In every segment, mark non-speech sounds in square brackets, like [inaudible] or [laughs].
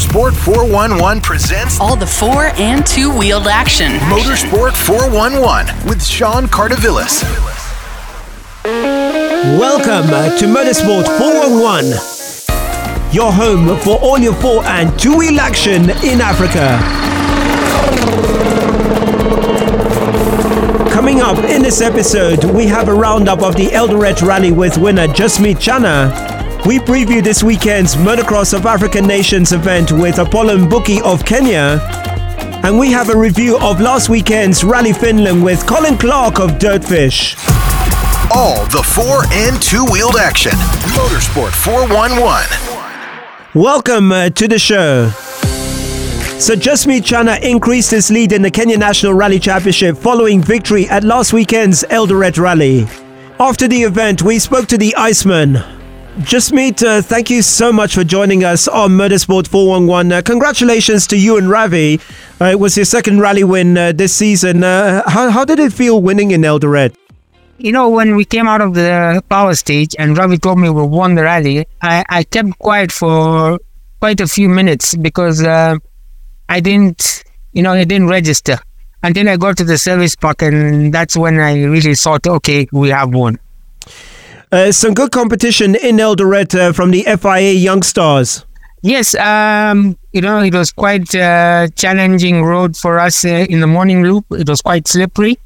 Motorsport 411 presents all the four and two wheeled action. Motorsport 411 with Sean Cardovillis. Welcome to Motorsport 411, your home for all your four and two wheel action in Africa. Coming up in this episode, we have a roundup of the Eldoret Rally with winner Jasmeet Chana. We preview this weekend's Motocross of African Nations event with Apollo Mbuki of Kenya. And we have a review of last weekend's Rally Finland with Colin Clark of Dirtfish. All the four and two wheeled action. Motorsport 411. Welcome uh, to the show. So Jasmeet Chana increased his lead in the Kenya National Rally Championship following victory at last weekend's Eldoret Rally. After the event, we spoke to the Iceman, Jasmeet, uh, thank you so much for joining us on Motorsport 411. Uh, congratulations to you and Ravi. Uh, it was your second rally win uh, this season. Uh, how, how did it feel winning in Eldoret? You know, when we came out of the power stage and Ravi told me we won the rally, I, I kept quiet for quite a few minutes because uh, I didn't, you know, I didn't register until I got to the service park, and that's when I really thought, okay, we have won. Uh, some good competition in Eldoret uh, from the FIA Young Stars. Yes, um, you know, it was quite a challenging road for us uh, in the morning loop. It was quite slippery,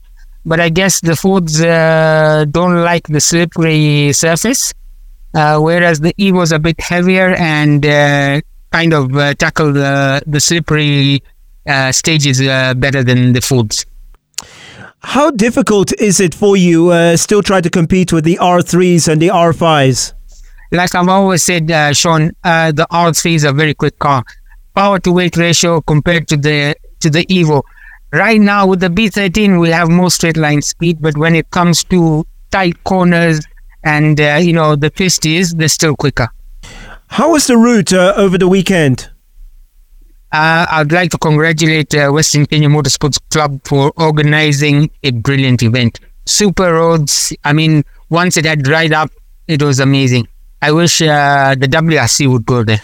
but I guess the Fords uh, don't like the slippery surface, uh, whereas the E was a bit heavier and uh, kind of tackled the, the slippery stages better than the Fords. How difficult is it for you uh, still try to compete with the R3s and the R5s? Like I've always said, uh, Sean, uh, the R3 is a very quick car. Power to weight ratio compared to the to the Evo. Right now with the B13, we have more straight line speed, but when it comes to tight corners and uh, you know the twisties, they're still quicker. How was the route uh, over the weekend? Uh, I'd like to congratulate uh, Western Kenya Motorsports Club for organizing a brilliant event. Super roads. I mean, once it had dried up, it was amazing. I wish uh, the WRC would go there.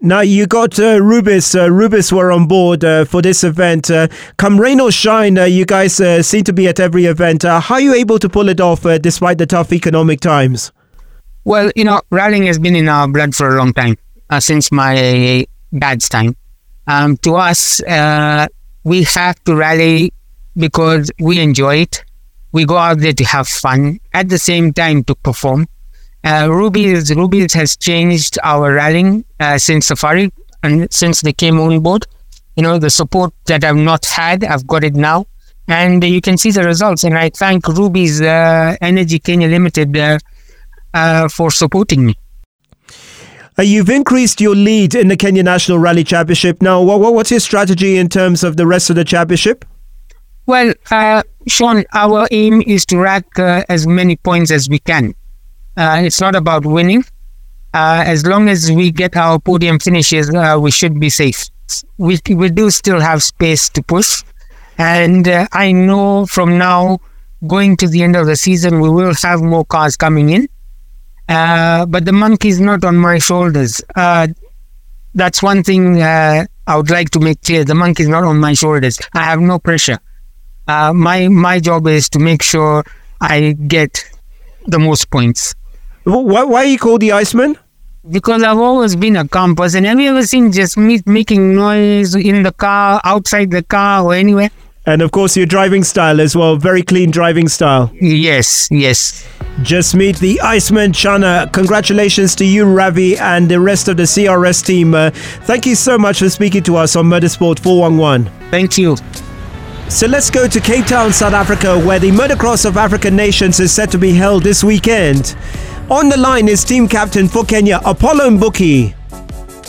Now you got uh, Rubis. Uh, Rubis were on board uh, for this event. Uh, come rain or shine, uh, you guys uh, seem to be at every event. Uh, how are you able to pull it off despite the tough economic times? Well, you know, rallying has been in our blood for a long time, since my dad's time. Um, to us, uh, we have to rally because we enjoy it. We go out there to have fun at the same time to perform. Uh, Rubis has changed our rallying uh, since Safari and since they came on board. You know the support that I've not had, I've got it now, and you can see the results. And I thank Rubis uh, Energy Kenya Limited uh, uh, for supporting me. Uh, you've increased your lead in the Kenya National Rally Championship. Now, what, what's your strategy in terms of the rest of the championship? Well, uh, Sean, our aim is to rack uh, as many points as we can. Uh, it's not about winning. Uh, as long as we get our podium finishes, uh, we should be safe. We, we do still have space to push. And I know from now, going to the end of the season, we will have more cars coming in. Uh, but the monkey is not on my shoulders. Uh, that's one thing uh, I would like to make clear. The monkey is not on my shoulders. I have no pressure. Uh, my my job is to make sure I get the most points. Why, why are you called the Iceman? Because I've always been a calm person. Have you ever seen just me making noise in the car, outside the car, or anywhere? And of course, your driving style as well. Very clean driving style. Yes, yes. Jasmeet the Iceman Chana. Congratulations to you, Ravi, and the rest of the CRS team. Uh, thank you so much for speaking to us on Motorsport 411. Thank you. So let's go to Cape Town, South Africa, where the Motocross of African Nations is set to be held this weekend. On the line is team captain for Kenya, Apollo Mbuki.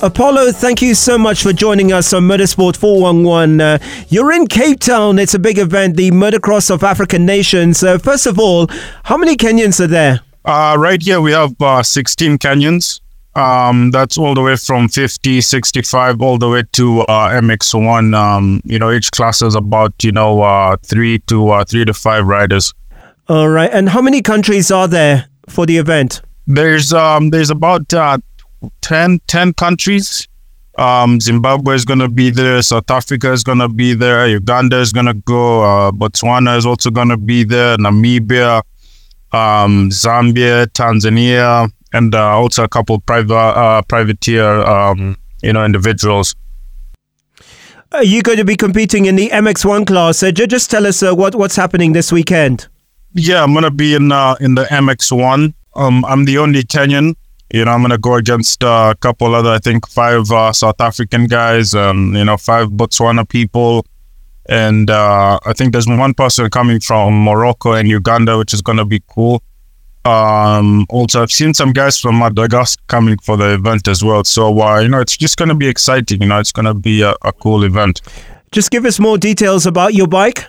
Apollo, thank you so much for joining us on Motorsport 411. Uh, you're in Cape Town. It's a big event, the Motocross of African Nations. Uh, first of all, how many Kenyans are there? Uh, right here, we have uh, 16 Kenyans. Um, that's all the way from 50, 65, all the way to uh, MX1. Um, you know, each class is about, you know, uh, three to three to five riders. All right. And how many countries are there for the event? There's um, there's about 10, 10 countries Um, Zimbabwe is going to be there. South Africa is going to be there. Uganda is going to go. Uh, Botswana is also going to be there. Namibia, um, Zambia, Tanzania, and uh, also a couple private uh, privateer, um, you know, individuals. Are you going to be competing in the MX1 class? Uh, just tell us uh, what what's happening this weekend. Yeah, I'm gonna be in uh, in the MX1. Um, I'm the only Kenyan. You know, I'm gonna go against uh, a couple other, I think, five uh, South African guys, and you know, five Botswana people, and uh, I think there's one person coming from Morocco and Uganda, which is gonna be cool. Um, also, I've seen some guys from Madagascar coming for the event as well. So, uh, you know, it's just going to be exciting. You know, it's going to be a, a, cool event. Just give us more details about your bike.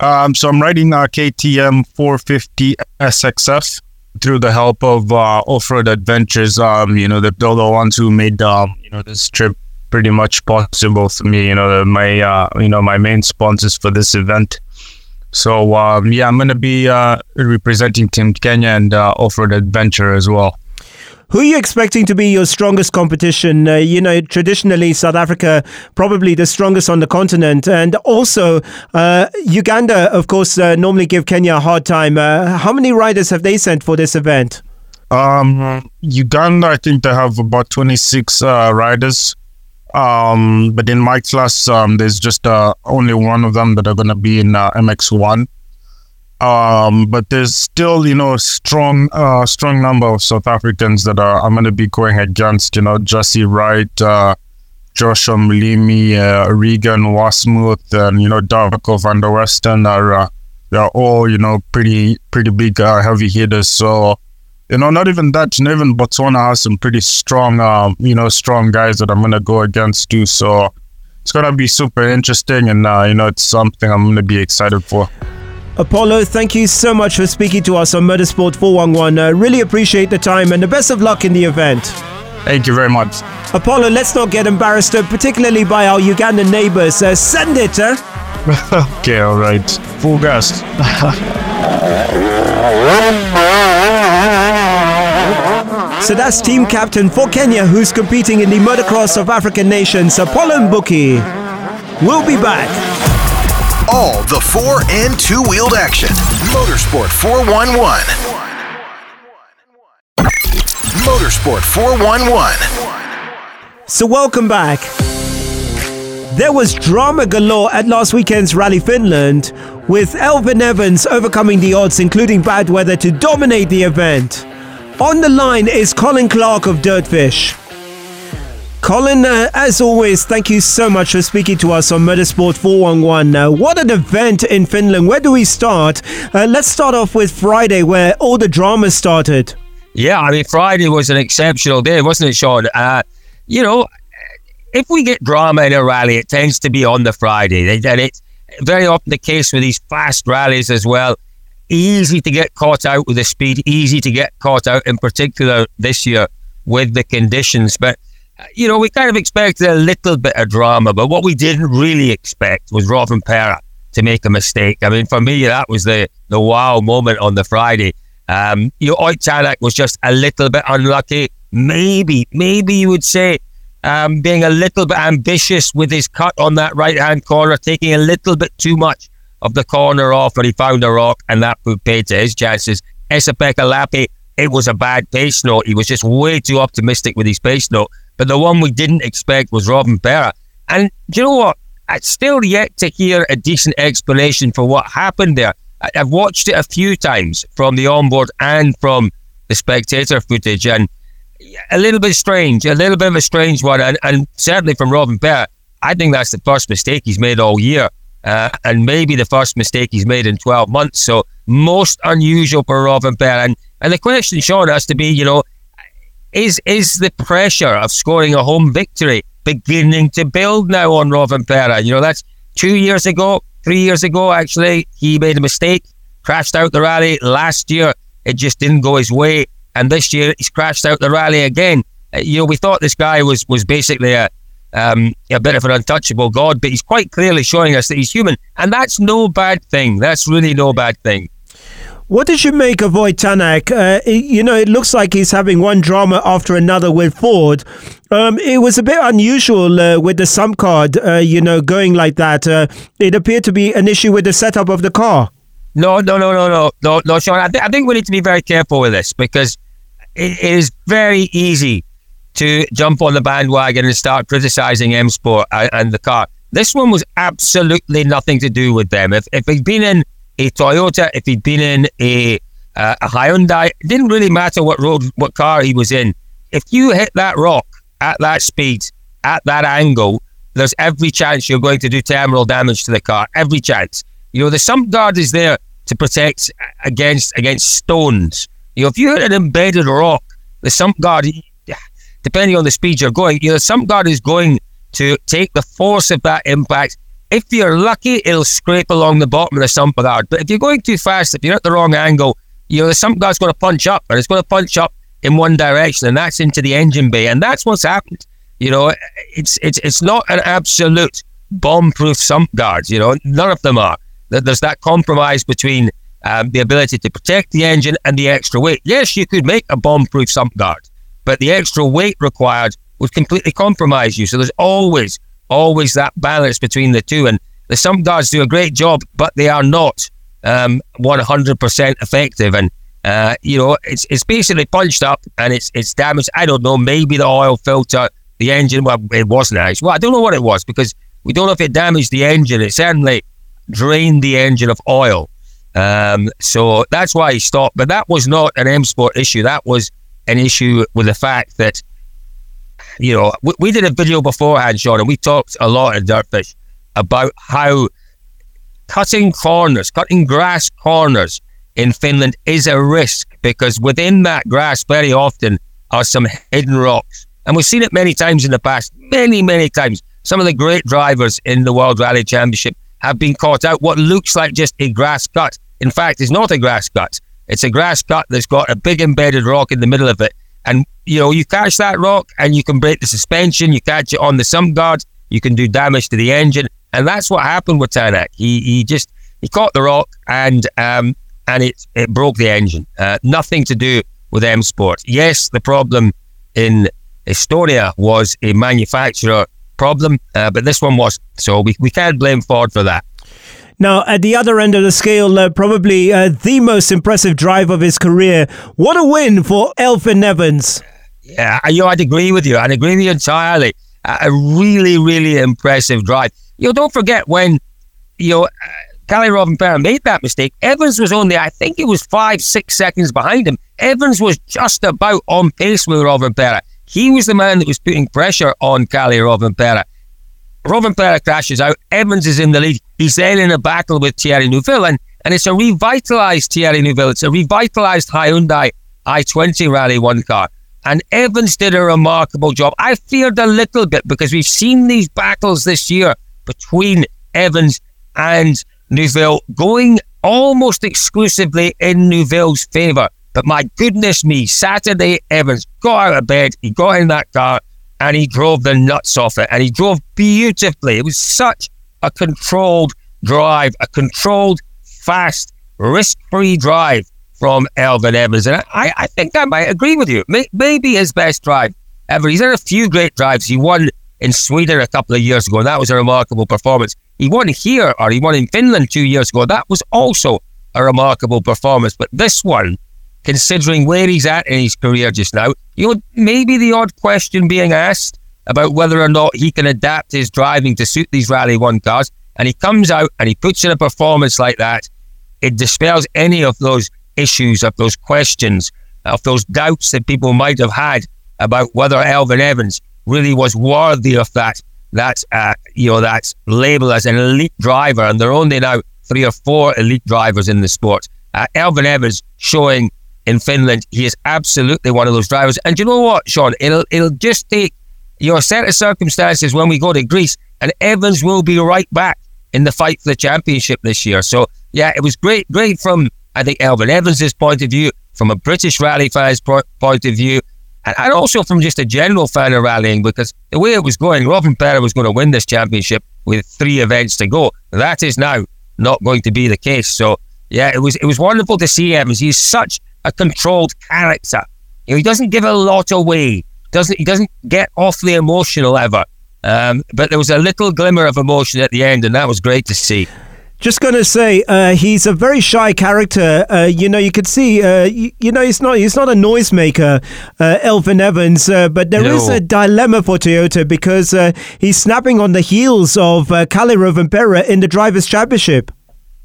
Um, so I'm riding a KTM 450 SXF through the help of uh, Off-Road Adventures. Um, you know, they're the ones who made, um, you know, this trip pretty much possible for me. You know, my, uh, you know, my main sponsors for this event. So um, yeah, I'm to be uh, representing Team Kenya and uh, Off-Road Adventure as well. Who are you expecting to be your strongest competition? Uh, you know, traditionally South Africa probably the strongest on the continent, and also uh, Uganda, of course, uh, normally give Kenya a hard time. Uh, how many riders have they sent for this event? Um, Uganda, I think they have about 26 uh, riders. Um, but in my class, um, there's just uh, only one of them that are going to be in uh, MX1. Um, but there's still, you know, strong, uh, strong number of South Africans that are I'm going to be going against. You know, Jesse Wright, uh, Joshua Mlimi, uh, Regan Wasmuth, and you know, Darko van der Westen are uh, they're all you know pretty pretty big uh, heavy hitters. So you know, not even that. You know, even Botswana has some pretty strong, um, you know, strong guys that I'm gonna go against too. So it's gonna be super interesting, and uh, you know, it's something I'm gonna be excited for. Apollo, thank you so much for speaking to us on Motorsport 411. Uh, really appreciate the time and the best of luck in the event. Thank you very much. Apollo, let's not get embarrassed, uh, particularly by our Ugandan neighbors. Uh, send it, huh? [laughs] okay, all right. Full gas. [laughs] So that's team captain for Kenya who's competing in the motocross of African nations, Apollo Mbuki. We'll be back. All the four and two wheeled action. Motorsport 411. Motorsport 411. So, welcome back. There was drama galore at last weekend's Rally Finland, with Elfyn Evans overcoming the odds, including bad weather, to dominate the event. On the line is Colin Clark of Dirtfish. Colin, uh, as always, thank you so much for speaking to us on Motorsport 411. Uh, what an event in Finland. Where do we start? Uh, let's start off with Friday, where all the drama started. Yeah, I mean, Friday was an exceptional day, wasn't it, Sean? Uh, you know, if we get drama in a rally, it tends to be on the Friday. And it's very often the case with these fast rallies as well easy to get caught out with the speed, easy to get caught out in particular this year with the conditions. But, you know, we kind of expected a little bit of drama, but what we didn't really expect was Rovanperä to make a mistake. I mean, for me, that was the, the wow moment on the Friday. Um, you know, Ott was just a little bit unlucky. Maybe, maybe you would say um, being a little bit ambitious with his cut on that right hand corner, taking a little bit too much of the corner off and he found a rock and that put paid to his chances. Esa-Pekka Lappi, it was a bad pace note. He was just way too optimistic with his pace note. But the one we didn't expect was Rovanperä. And do you know what? I'd still yet to hear a decent explanation for what happened there. I've watched it a few times from the onboard and from the spectator footage, and a little bit strange, a little bit of a strange one. And, and certainly from Rovanperä, I think that's the first mistake he's made all year uh, and maybe the first mistake he's made in 12 months. So most unusual for Rovanperä. And, and the question, Sean, has to be, you know, is is the pressure of scoring a home victory beginning to build now on Rovanperä? You know, that's two years ago, three years ago, actually, he made a mistake, crashed out the rally. Last year, it just didn't go his way. And this year, he's crashed out the rally again. Uh, you know, we thought this guy was was basically a, um, a bit of an untouchable god, but he's quite clearly showing us that he's human, and that's no bad thing. That's really no bad thing. What did you make of Ott Tanak? Uh, you know, it looks like he's having one drama after another with Ford. Um, it was a bit unusual uh, with the sump guard, uh, you know, going like that. Uh, it appeared to be an issue with the setup of the car. No, no, no, no, no, no, no, Sean. I, th- I think we need to be very careful with this because it, is very easy to jump on the bandwagon and start criticizing M Sport and the car. This one was absolutely nothing to do with them. If if he'd been in a Toyota, if he'd been in a uh, a Hyundai, it didn't really matter what road, what car he was in. If you hit that rock at that speed, at that angle, there's every chance you're going to do terminal damage to the car. Every chance. You know, the sump guard is there to protect against against stones. You know, if you hit an embedded rock, the sump guard, depending on the speed you're going, you know, the sump guard is going to take the force of that impact. If you're lucky, it'll scrape along the bottom of the sump guard. But if you're going too fast, if you're at the wrong angle, you know, the sump guard's going to punch up, and it's going to punch up in one direction, and that's into the engine bay, and that's what's happened. You know, it's it's it's not an absolute bomb-proof sump guard. You know, none of them are. There's that compromise between um, the ability to protect the engine and the extra weight. Yes, you could make a bomb-proof sump guard, but the extra weight required would completely compromise you. So there's always, always that balance between the two. And sump guards do a great job, but they are not um, 100% effective. And uh, you know, it's it's basically punched up and it's it's damaged. I don't know. Maybe the oil filter, the engine. Well, it wasn't nice. Well, I don't know what it was because we don't know if it damaged the engine. It certainly drained the engine of oil. Um, so that's why he stopped. But that was not an M Sport issue. That was an issue with the fact that you know we, we did a video beforehand, Sean, and we talked a lot in Dirtfish about how cutting corners, cutting grass corners in Finland is a risk because within that grass, very often are some hidden rocks. And we've seen it many times in the past, many, many times. Some of the great drivers in the World Rally Championship have been caught out what looks like just a grass cut. In fact, it's not a grass cut. It's a grass cut that's got a big embedded rock in the middle of it. And, you know, you catch that rock and you can break the suspension, you catch it on the sump guard, you can do damage to the engine. And that's what happened with Tanak. He, he just, he caught the rock and um, and it, it broke the engine. Uh, nothing to do with M Sport. Yes, the problem in Estonia was a manufacturer problem, uh, but this one was. So we, we can't blame Ford for that. Now, at the other end of the scale, uh, probably uh, the most impressive drive of his career. What a win for Elfyn Evans. Yeah, you know, I'd agree with you. I'd agree with you entirely. a really, really impressive drive. You know, don't forget when, you know, Kalle Rovanperä made that mistake. Evans was only, I think it was five, six seconds behind him. Evans was just about on pace with Rovanperä. He was the man that was putting pressure on Kalle Rovanperä. Rovanperä crashes out. Evans is in the lead. He's then in a battle with Thierry Neuville, and, and it's a revitalized Thierry Neuville. It's a revitalized Hyundai i20 Rally 1 car. And Evans did a remarkable job. I feared a little bit because we've seen these battles this year between Evans and Neuville going almost exclusively in Neuville's favour. But my goodness me, Saturday Evans got out of bed, he got in that car, and he drove the nuts off it. And he drove beautifully. It was such a controlled drive, a controlled, fast, risk free drive from Elfyn Evans. And I, I think I might agree with you. Maybe his best drive ever. He's had a few great drives. He won in Sweden a couple of years ago, and that was a remarkable performance. He won here, or he won in Finland two years ago. That was also a remarkable performance. But this one, considering where he's at in his career just now, you know, maybe the odd question being asked about whether or not he can adapt his driving to suit these Rally 1 cars. And he comes out and he puts in a performance like that. It dispels any of those issues, of those questions, of those doubts that people might have had about whether Elfyn Evans really was worthy of that that uh, you know that label as an elite driver, and there are only now three or four elite drivers in the sport. Uh, Elfyn Evans showing in Finland, he is absolutely one of those drivers. And you know what, Sean? It'll it'll just take your set of circumstances when we go to Greece, and Evans will be right back in the fight for the championship this year. So yeah, it was great, great from I think Elfyn Evans's point of view, from a British rally fan's point of view, and, also from just a general fan of rallying, because the way it was going, Robin Rovanperä was going to win this championship with three events to go. That is now not going to be the case. So, Yeah, it was it was wonderful to see Evans. He's such a controlled character. You know, he doesn't give a lot away. Doesn't he? Doesn't get awfully emotional ever. Um, but there was a little glimmer of emotion at the end, and that was great to see. Just going to say, uh, he's a very shy character. Uh, you know, you could see, uh, you, you, know, he's not he's not a noisemaker, uh, Elfyn Evans. Uh, but there no. is a dilemma for Toyota because uh, he's snapping on the heels of uh, Kalle Rovanperä in the drivers' championship.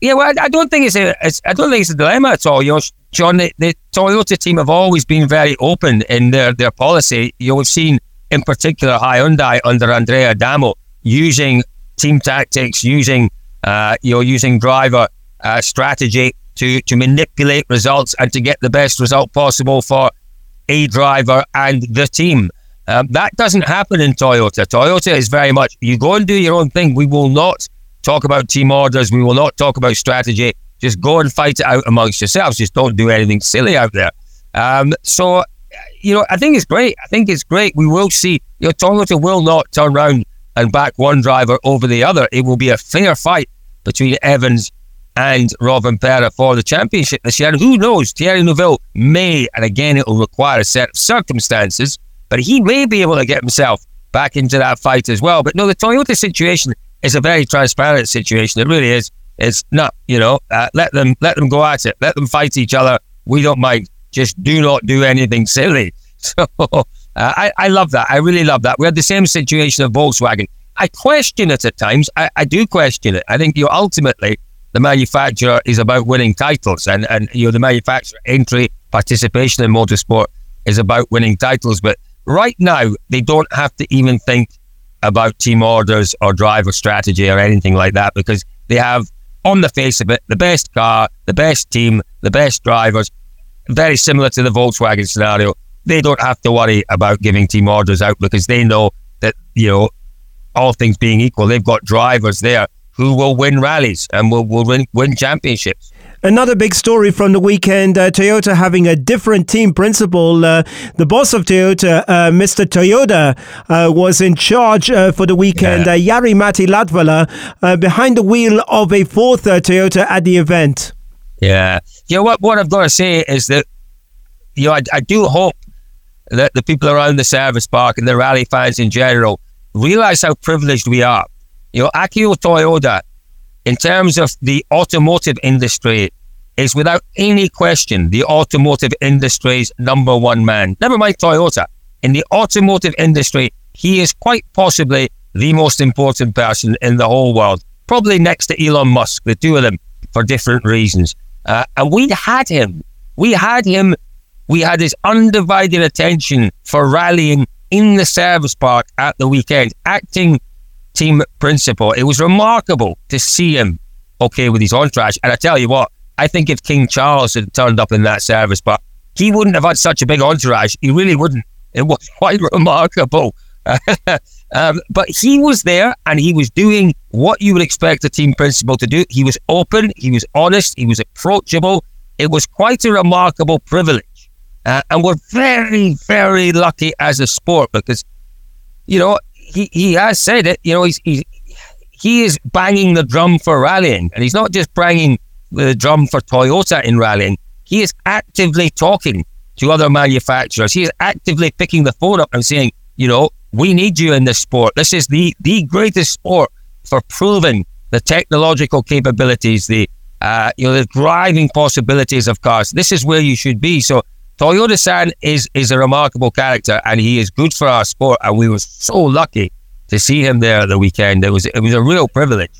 Yeah, well, I, I don't think it's a, it's, I don't think it's a dilemma at all. You know, John, the, the Toyota team have always been very open in their their policy. You know, we've seen in particular Hyundai under Andrea Adamo using team tactics, using uh, you know, using driver uh, strategy to to manipulate results and to get the best result possible for a driver and the team. Um, that doesn't happen in Toyota. Toyota is very much you go and do your own thing. We will not talk about team orders. We will not talk about strategy. Just go and fight it out amongst yourselves. Just don't do anything silly out there. Um, so, you know, I think it's great. I think it's great. We will see. You know, Toyota will not turn around and back one driver over the other. It will be a fair fight between Evans and Rovanperä for the championship this year. And who knows, Thierry Neuville may, and again, it will require a set of circumstances, but he may be able to get himself back into that fight as well. But no, the Toyota situation is a very transparent situation. It really is. It's not, you know, uh, let them let them go at it. Let them fight each other. We don't mind. Just do not do anything silly. [laughs] So uh, I, I love that. I really love that. We had the same situation of Volkswagen. I question it at times. I, I do question it. I think you ultimately the manufacturer is about winning titles, and and you know the manufacturer entry participation in motorsport is about winning titles. But right now they don't have to even think about team orders or driver strategy or anything like that because they have on the face of it the best car, the best team, the best drivers. Very similar to the Volkswagen scenario. They don't have to worry about giving team orders out because they know that you know all things being equal, they've got drivers there who will win rallies and will, will win, win championships. Another big story from the weekend uh, Toyota having a different team principal. Uh, the boss of Toyota, uh, Mr. Toyota, uh, was in charge uh, for the weekend. Yeah. Uh, Jari-Matti Latvala behind the wheel of a fourth Toyota at the event. Yeah. You know, what, what I've got to say is that, you know, I, I do hope that the people around the service park and the rally fans in general realize how privileged we are. You know, Akio Toyoda, in terms of the automotive industry, is without any question the automotive industry's number one man. Never mind Toyota. In the automotive industry, he is quite possibly the most important person in the whole world, probably next to Elon Musk, the two of them, for different reasons. Uh, and we had him. We had him. We had his undivided attention for rallying in the service park at the weekend, acting team principal. It was remarkable to see him okay with his entourage. And I tell you what, I think if King Charles had turned up in that service but he wouldn't have had such a big entourage. He really wouldn't. It was [laughs] quite remarkable. [laughs] um, but he was there and he was doing what you would expect a team principal to do. He was open, he was honest, he was approachable. It was quite a remarkable privilege. Uh, and we're very, very lucky as a sport because, you know, he, has said it, you know, he's, he's, he is banging the drum for rallying. And he's not just banging the drum for Toyota in rallying. He is actively talking to other manufacturers. He is actively picking the phone up and saying, you know, we need you in this sport. This is the, the greatest sport for proving the technological capabilities, the uh, you know, the driving possibilities of cars. This is where you should be. So Toyota San is is a remarkable character, and he is good for our sport. And we were so lucky to see him there the weekend. It was it was a real privilege.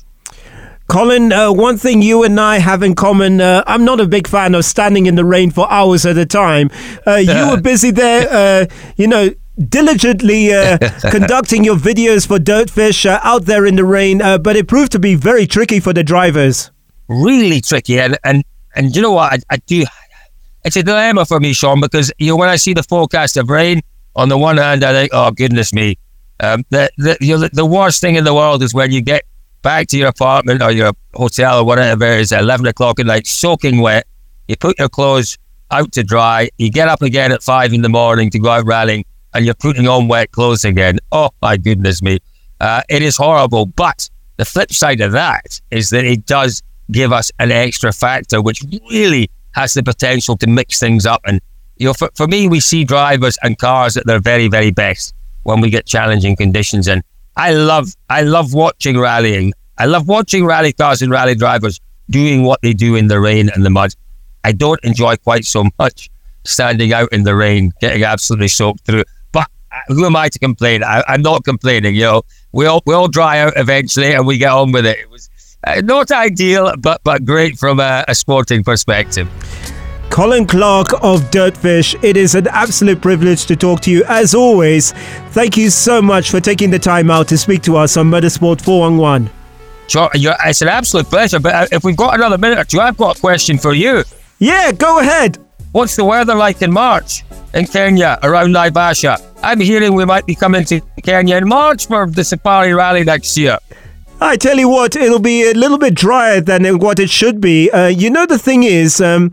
Colin, uh, one thing you and I have in common, uh, I'm not a big fan of standing in the rain for hours at a time. Uh, you [laughs] were busy there, uh, you know, diligently uh, [laughs] conducting your videos for Dirtfish uh, out there in the rain, but it proved to be very tricky for the drivers. Really tricky. And, and, and you know what? I, I do it's a dilemma for me, Sean, because you know when I see the forecast of rain, on the one hand, I think, oh goodness me, um, the the, you know, the, worst thing in the world is when you get back to your apartment or your hotel or whatever it is at eleven o'clock at night, soaking wet. You put your clothes out to dry. You get up again at five in the morning to go out rallying, and you're putting on wet clothes again. Oh my goodness me, uh, it is horrible. But the flip side of that is that it does give us an extra factor, which really has the potential to mix things up. And, you know, for, for me, we see drivers and cars at their very, very best when we get challenging conditions. And I love, I love watching rallying. I love watching rally cars and rally drivers doing what they do in the rain and the mud. I don't enjoy quite so much standing out in the rain, getting absolutely soaked through. But uh, who am I to complain? I, am not complaining. You know, we all we all dry out eventually, and we get on with it. It was not ideal, but but great from a, a sporting perspective. Colin Clark of Dirtfish, it is an absolute privilege to talk to you as always. Thank you so much for taking the time out to speak to us on Motorsport 411. Sure, it's an absolute pleasure. But uh, if we've got another minute or two, I've got a question for you. Yeah, go ahead. What's the weather like in March in Kenya around Naivasha? I'm hearing we might be coming to Kenya in March for the Safari Rally next year. I tell you what, it'll be a little bit drier than what it should be. Uh, you know, the thing is, um,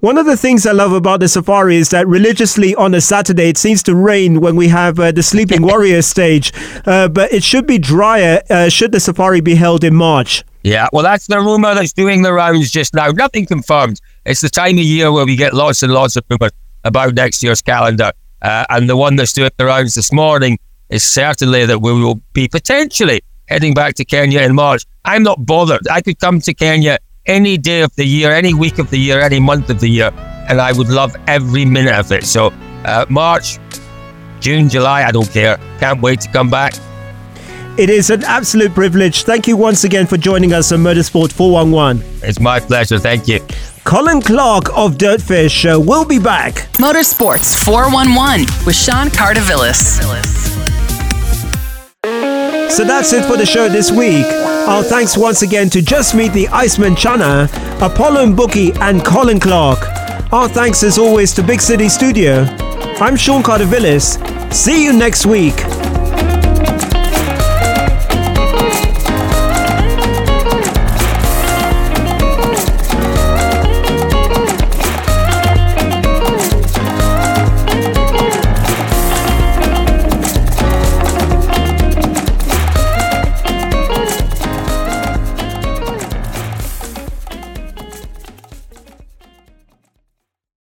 one of the things I love about the safari is that religiously on a Saturday it seems to rain when we have uh, the Sleeping [laughs] Warrior stage, uh, but it should be drier uh, should the safari be held in March. Yeah, well, that's the rumour that's doing the rounds just now. Nothing confirmed. It's the time of year where we get lots and lots of rumours about next year's calendar. Uh, and the one that's doing the rounds this morning is certainly that we will be potentially heading back to Kenya in March. I'm not bothered. I could come to Kenya any day of the year, any week of the year, any month of the year, and I would love every minute of it. So, uh, March, June, July, I don't care. Can't wait to come back. It is an absolute privilege. Thank you once again for joining us on Motorsport 411. It's my pleasure. Thank you. Colin Clark of Dirtfish uh, will be back. Motorsports 411 with Sean Cardovillis. So that's it for the show this week. Our thanks once again to Jasmeet the Iceman Chana, Apollo Mbuki, and Colin Clark. Our thanks as always to Big City Studio. I'm Sean Cardovillis. See you next week.